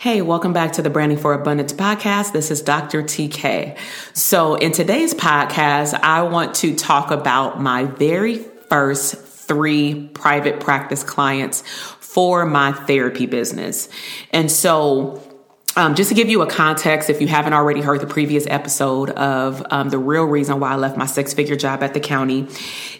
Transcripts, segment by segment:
Hey, welcome back to the Branding for Abundance podcast. This is Dr. TK. So, in today's podcast, I want to talk about my very first three private practice clients for my therapy business. And so, um, just to give you a context, if you haven't already heard the previous episode of um, the real reason why I left my six figure job at the county,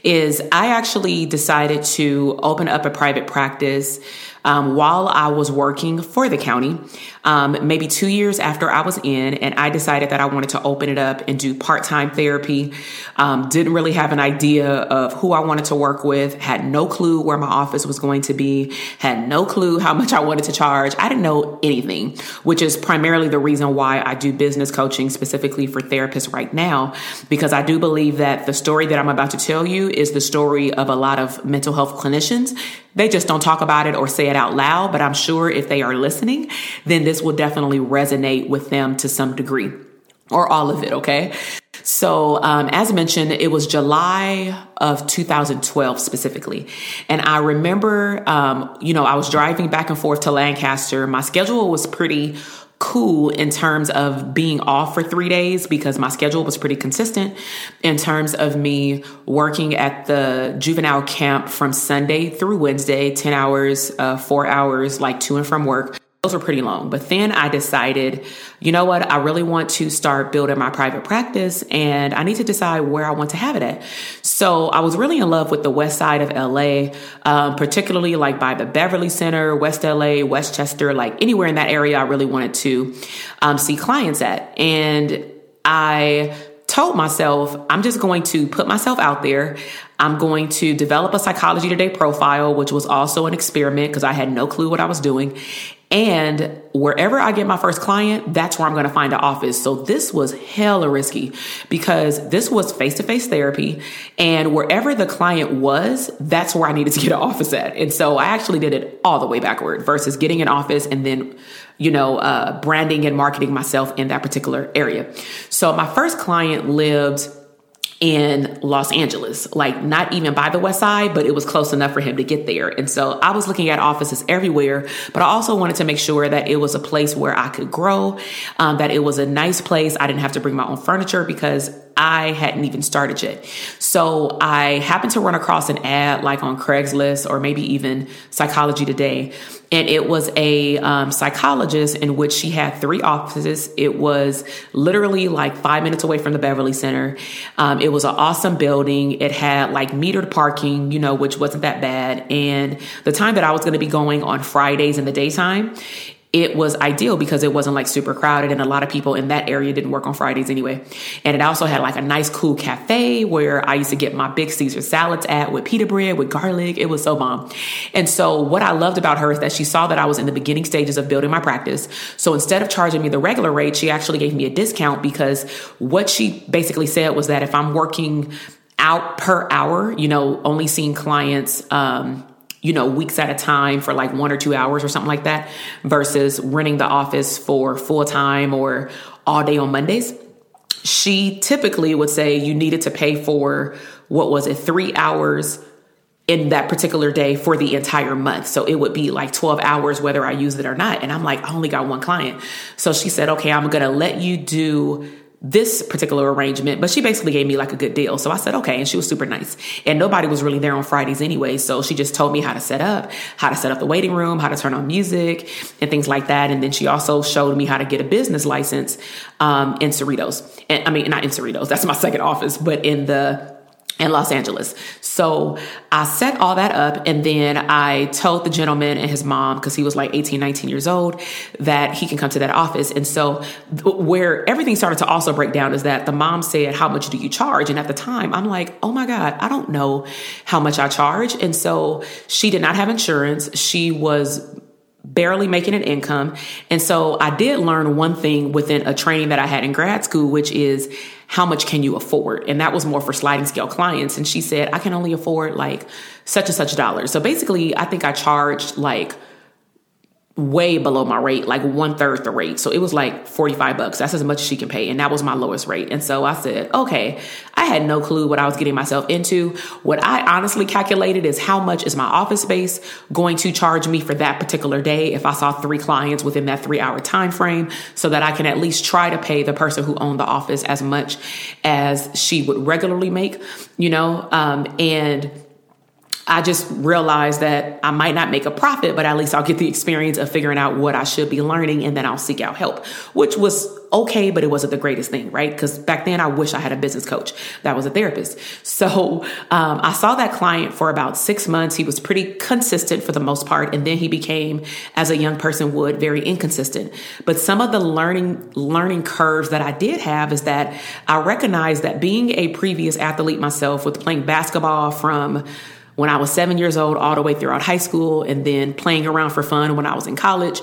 is I actually decided to open up a private practice um, while I was working for the county, um, maybe two years after I was in, and I decided that I wanted to open it up and do part time therapy. Um, didn't really have an idea of who I wanted to work with, had no clue where my office was going to be, had no clue how much I wanted to charge. I didn't know anything, which is primarily the reason why I do business coaching specifically for therapists right now, because I do believe that the story that I'm about to tell you is the story of a lot of mental health clinicians they just don't talk about it or say it out loud, but I'm sure if they are listening, then this will definitely resonate with them to some degree or all of it, okay? So, um, as mentioned, it was July of 2012 specifically. And I remember, um, you know, I was driving back and forth to Lancaster. My schedule was pretty cool in terms of being off for three days because my schedule was pretty consistent in terms of me working at the juvenile camp from Sunday through Wednesday, 10 hours, uh, four hours, like to and from work. Those were pretty long. But then I decided, you know what? I really want to start building my private practice and I need to decide where I want to have it at. So I was really in love with the west side of LA, um, particularly like by the Beverly Center, West LA, Westchester, like anywhere in that area I really wanted to um, see clients at. And I told myself, I'm just going to put myself out there. I'm going to develop a psychology today profile, which was also an experiment because I had no clue what I was doing. And wherever I get my first client, that's where I'm going to find an office. So this was hella risky because this was face to face therapy. And wherever the client was, that's where I needed to get an office at. And so I actually did it all the way backward versus getting an office and then, you know, uh, branding and marketing myself in that particular area. So my first client lived in Los Angeles, like not even by the west side, but it was close enough for him to get there. And so I was looking at offices everywhere, but I also wanted to make sure that it was a place where I could grow, um, that it was a nice place. I didn't have to bring my own furniture because I hadn't even started yet. So I happened to run across an ad like on Craigslist or maybe even Psychology Today. And it was a um, psychologist in which she had three offices. It was literally like five minutes away from the Beverly Center. Um, it was an awesome building. It had like metered parking, you know, which wasn't that bad. And the time that I was going to be going on Fridays in the daytime, it was ideal because it wasn't like super crowded and a lot of people in that area didn't work on Fridays anyway. And it also had like a nice cool cafe where I used to get my big Caesar salads at with pita bread with garlic. It was so bomb. And so what I loved about her is that she saw that I was in the beginning stages of building my practice. So instead of charging me the regular rate, she actually gave me a discount because what she basically said was that if I'm working out per hour, you know, only seeing clients, um, you know, weeks at a time for like one or two hours or something like that versus renting the office for full time or all day on Mondays. She typically would say you needed to pay for what was it, three hours in that particular day for the entire month. So it would be like 12 hours whether I use it or not. And I'm like, I only got one client. So she said, okay, I'm going to let you do this particular arrangement, but she basically gave me like a good deal. So I said, okay. And she was super nice. And nobody was really there on Fridays anyway. So she just told me how to set up, how to set up the waiting room, how to turn on music and things like that. And then she also showed me how to get a business license um, in Cerritos. And I mean, not in Cerritos, that's my second office, but in the in Los Angeles. So I set all that up and then I told the gentleman and his mom, because he was like 18, 19 years old, that he can come to that office. And so where everything started to also break down is that the mom said, How much do you charge? And at the time, I'm like, Oh my God, I don't know how much I charge. And so she did not have insurance. She was barely making an income. And so I did learn one thing within a training that I had in grad school, which is how much can you afford? And that was more for sliding scale clients. And she said, I can only afford like such and such dollars. So basically, I think I charged like way below my rate, like one third the rate. So it was like 45 bucks. That's as much as she can pay. And that was my lowest rate. And so I said, okay, I had no clue what I was getting myself into. What I honestly calculated is how much is my office space going to charge me for that particular day if I saw three clients within that three hour time frame so that I can at least try to pay the person who owned the office as much as she would regularly make, you know, um, and I just realized that I might not make a profit, but at least I'll get the experience of figuring out what I should be learning and then I'll seek out help, which was okay, but it wasn't the greatest thing, right? Because back then I wish I had a business coach that was a therapist. So um, I saw that client for about six months. He was pretty consistent for the most part. And then he became, as a young person would, very inconsistent. But some of the learning, learning curves that I did have is that I recognized that being a previous athlete myself with playing basketball from when I was seven years old, all the way throughout high school, and then playing around for fun when I was in college,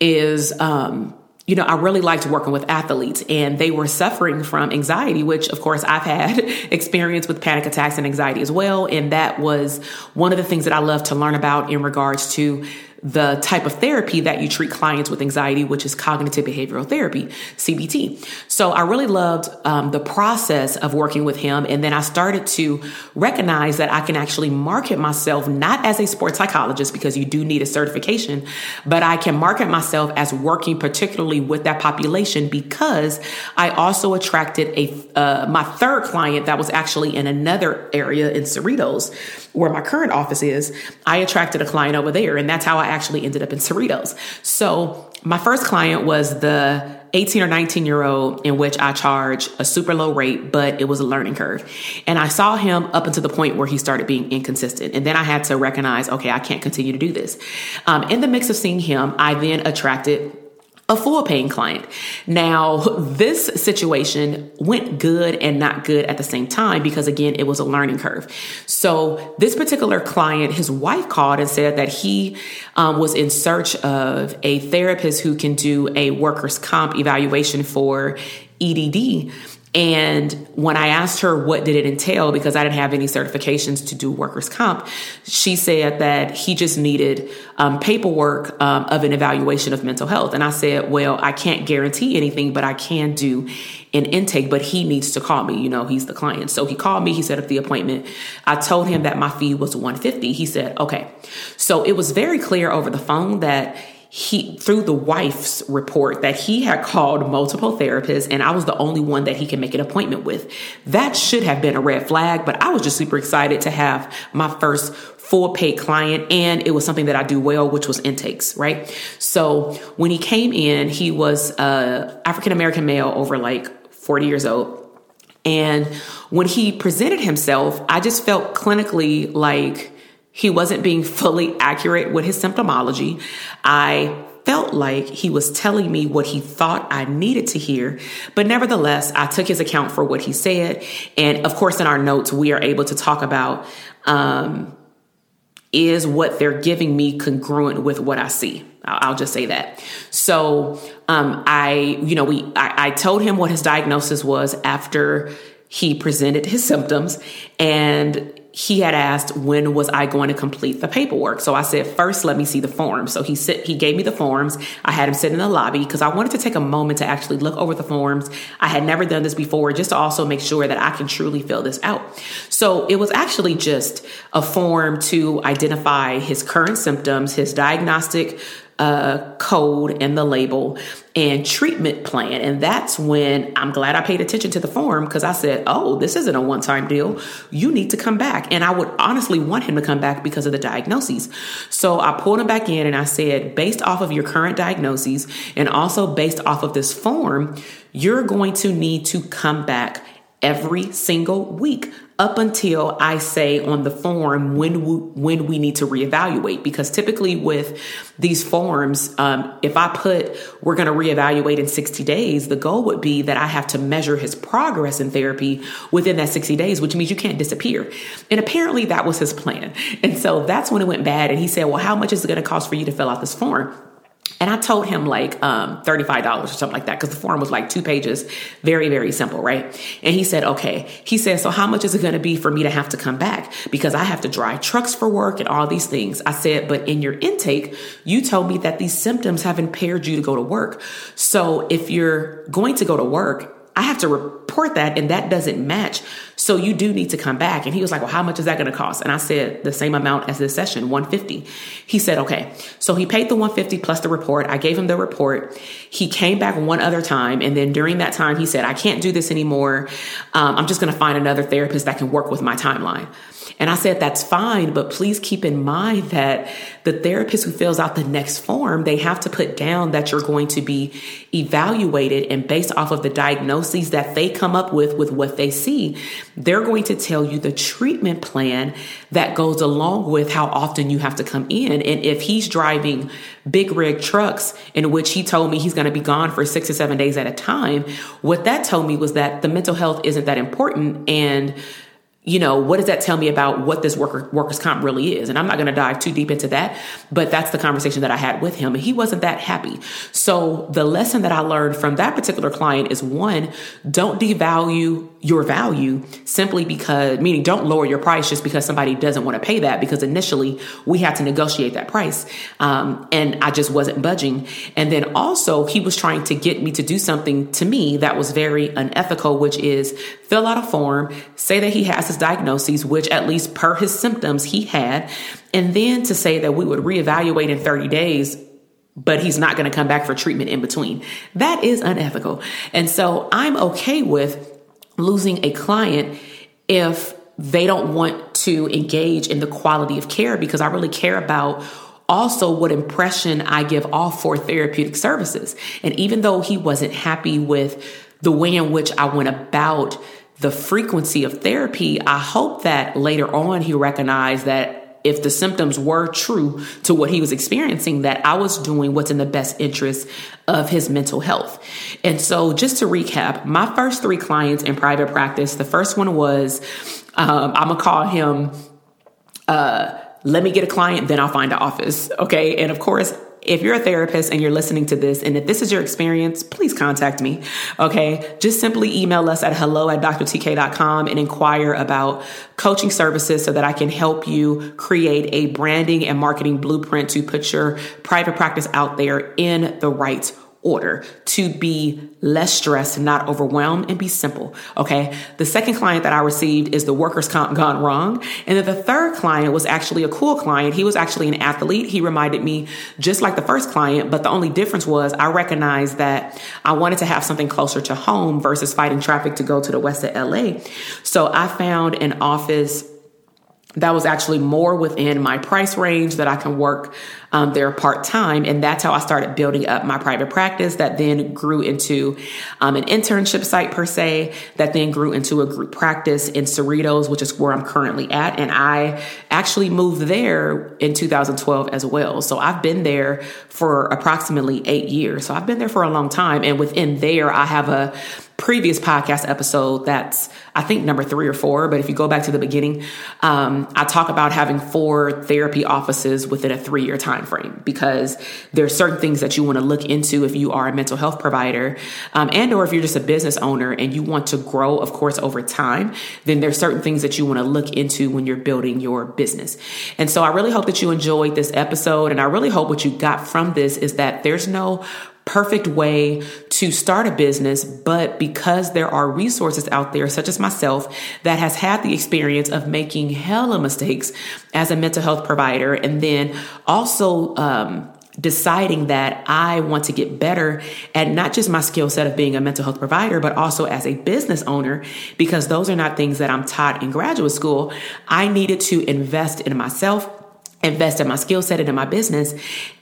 is um, you know, I really liked working with athletes and they were suffering from anxiety, which of course I've had experience with panic attacks and anxiety as well. And that was one of the things that I love to learn about in regards to the type of therapy that you treat clients with anxiety, which is cognitive behavioral therapy, CBT. So I really loved um, the process of working with him. And then I started to recognize that I can actually market myself not as a sports psychologist because you do need a certification, but I can market myself as working particularly with that population because I also attracted a uh, my third client that was actually in another area in Cerritos where my current office is. I attracted a client over there, and that's how I actually ended up in Cerritos. So my first client was the 18 or 19 year old in which I charge a super low rate, but it was a learning curve. And I saw him up until the point where he started being inconsistent. And then I had to recognize, okay, I can't continue to do this. Um, in the mix of seeing him, I then attracted a full paying client. Now, this situation went good and not good at the same time because again, it was a learning curve. So this particular client, his wife called and said that he um, was in search of a therapist who can do a workers' comp evaluation for EDD. And when I asked her what did it entail, because I didn't have any certifications to do workers' comp, she said that he just needed um, paperwork um, of an evaluation of mental health. And I said, well, I can't guarantee anything, but I can do an intake, but he needs to call me. You know, he's the client. So he called me, he set up the appointment. I told him that my fee was 150. He said, okay. So it was very clear over the phone that he through the wife's report that he had called multiple therapists and I was the only one that he can make an appointment with. That should have been a red flag, but I was just super excited to have my first full paid client and it was something that I do well, which was intakes, right? So when he came in, he was uh, a African American male over like 40 years old. And when he presented himself, I just felt clinically like he wasn't being fully accurate with his symptomology. I felt like he was telling me what he thought I needed to hear. But nevertheless, I took his account for what he said. And of course, in our notes, we are able to talk about um, is what they're giving me congruent with what I see. I'll, just say that. So um, I, you know, we I, I told him what his diagnosis was after he presented his symptoms and he had asked when was I going to complete the paperwork. So I said, first, let me see the forms. So he said, he gave me the forms. I had him sit in the lobby because I wanted to take a moment to actually look over the forms. I had never done this before just to also make sure that I can truly fill this out. So it was actually just a form to identify his current symptoms, his diagnostic uh, code and the label and treatment plan. And that's when I'm glad I paid attention to the form because I said, oh, this isn't a one time deal. You need to come back. And I would honestly want him to come back because of the diagnoses. So I pulled him back in and I said, based off of your current diagnoses and also based off of this form, you're going to need to come back every single week up until I say on the form when we, when we need to reevaluate. Because typically with these forms, um, if I put we're going to reevaluate in 60 days, the goal would be that I have to measure his progress in therapy within that 60 days, which means you can't disappear. And apparently that was his plan. And so that's when it went bad. And he said, Well, how much is it going to cost for you to fill out this form? And I told him like um, $35 or something like that because the form was like two pages, very, very simple, right? And he said, okay. He said, so how much is it going to be for me to have to come back? Because I have to drive trucks for work and all these things. I said, but in your intake, you told me that these symptoms have impaired you to go to work. So if you're going to go to work, I have to report that and that doesn't match. So you do need to come back. And he was like, well, how much is that going to cost? And I said the same amount as this session, 150. He said, okay. So he paid the 150 plus the report. I gave him the report. He came back one other time. And then during that time, he said, I can't do this anymore. Um, I'm just going to find another therapist that can work with my timeline. And I said, that's fine, but please keep in mind that the therapist who fills out the next form, they have to put down that you're going to be evaluated and based off of the diagnoses that they come up with, with what they see, they're going to tell you the treatment plan that goes along with how often you have to come in. And if he's driving big rig trucks in which he told me he's going to be gone for six to seven days at a time, what that told me was that the mental health isn't that important and you know, what does that tell me about what this worker workers comp really is? And I'm not going to dive too deep into that, but that's the conversation that I had with him and he wasn't that happy. So the lesson that I learned from that particular client is one, don't devalue your value simply because, meaning don't lower your price just because somebody doesn't want to pay that because initially we had to negotiate that price. Um, and I just wasn't budging. And then also he was trying to get me to do something to me that was very unethical, which is fill out a form, say that he has his diagnoses, which at least per his symptoms he had, and then to say that we would reevaluate in 30 days but he's not going to come back for treatment in between. That is unethical. And so I'm okay with losing a client if they don't want to engage in the quality of care because I really care about also what impression I give off for therapeutic services. And even though he wasn't happy with the way in which I went about the frequency of therapy, I hope that later on he recognized that if the symptoms were true to what he was experiencing, that I was doing what's in the best interest of his mental health. And so, just to recap, my first three clients in private practice, the first one was um, I'm gonna call him. Uh, let me get a client, then I'll find an office. Okay. And of course, if you're a therapist and you're listening to this, and if this is your experience, please contact me. Okay. Just simply email us at hello at drtk.com and inquire about coaching services so that I can help you create a branding and marketing blueprint to put your private practice out there in the right order to be less stressed, not overwhelmed, and be simple. Okay. The second client that I received is the workers' comp gone wrong. And then the third client was actually a cool client. He was actually an athlete. He reminded me just like the first client, but the only difference was I recognized that I wanted to have something closer to home versus fighting traffic to go to the west of LA. So I found an office that was actually more within my price range that I can work um, there part time. And that's how I started building up my private practice that then grew into um, an internship site per se, that then grew into a group practice in Cerritos, which is where I'm currently at. And I actually moved there in 2012 as well. So I've been there for approximately eight years. So I've been there for a long time. And within there, I have a previous podcast episode that's I think number three or four, but if you go back to the beginning, um, I talk about having four therapy offices within a three year time frame because there are certain things that you want to look into if you are a mental health provider, um, and or if you're just a business owner and you want to grow, of course, over time. Then there's certain things that you want to look into when you're building your business. And so I really hope that you enjoyed this episode, and I really hope what you got from this is that there's no perfect way to start a business, but because there are resources out there, such as myself, that has had the experience of making hella mistakes as a mental health provider, and then also, um, deciding that I want to get better at not just my skill set of being a mental health provider, but also as a business owner, because those are not things that I'm taught in graduate school. I needed to invest in myself invest in my skill set and in my business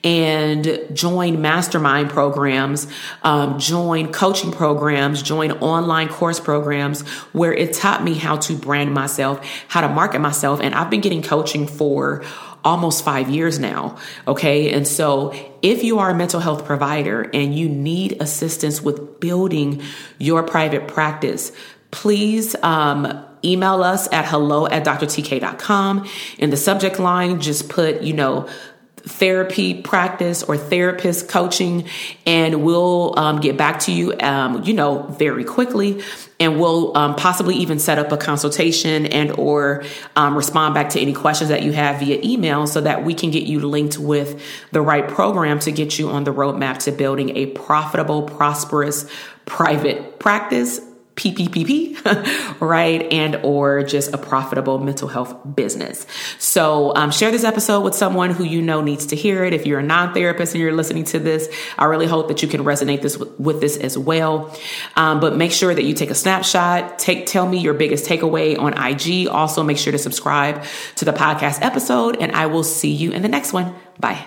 and join mastermind programs, um, join coaching programs, join online course programs where it taught me how to brand myself, how to market myself. And I've been getting coaching for almost five years now. Okay. And so if you are a mental health provider and you need assistance with building your private practice, please, um, email us at hello at drtk.com. In the subject line, just put, you know, therapy practice or therapist coaching and we'll um, get back to you um, you know very quickly and we'll um, possibly even set up a consultation and or um, respond back to any questions that you have via email so that we can get you linked with the right program to get you on the roadmap to building a profitable prosperous private practice PPPP, right? And or just a profitable mental health business. So um, share this episode with someone who you know needs to hear it. If you're a non-therapist and you're listening to this, I really hope that you can resonate this with, with this as well. Um, but make sure that you take a snapshot. Take tell me your biggest takeaway on IG. Also, make sure to subscribe to the podcast episode, and I will see you in the next one. Bye.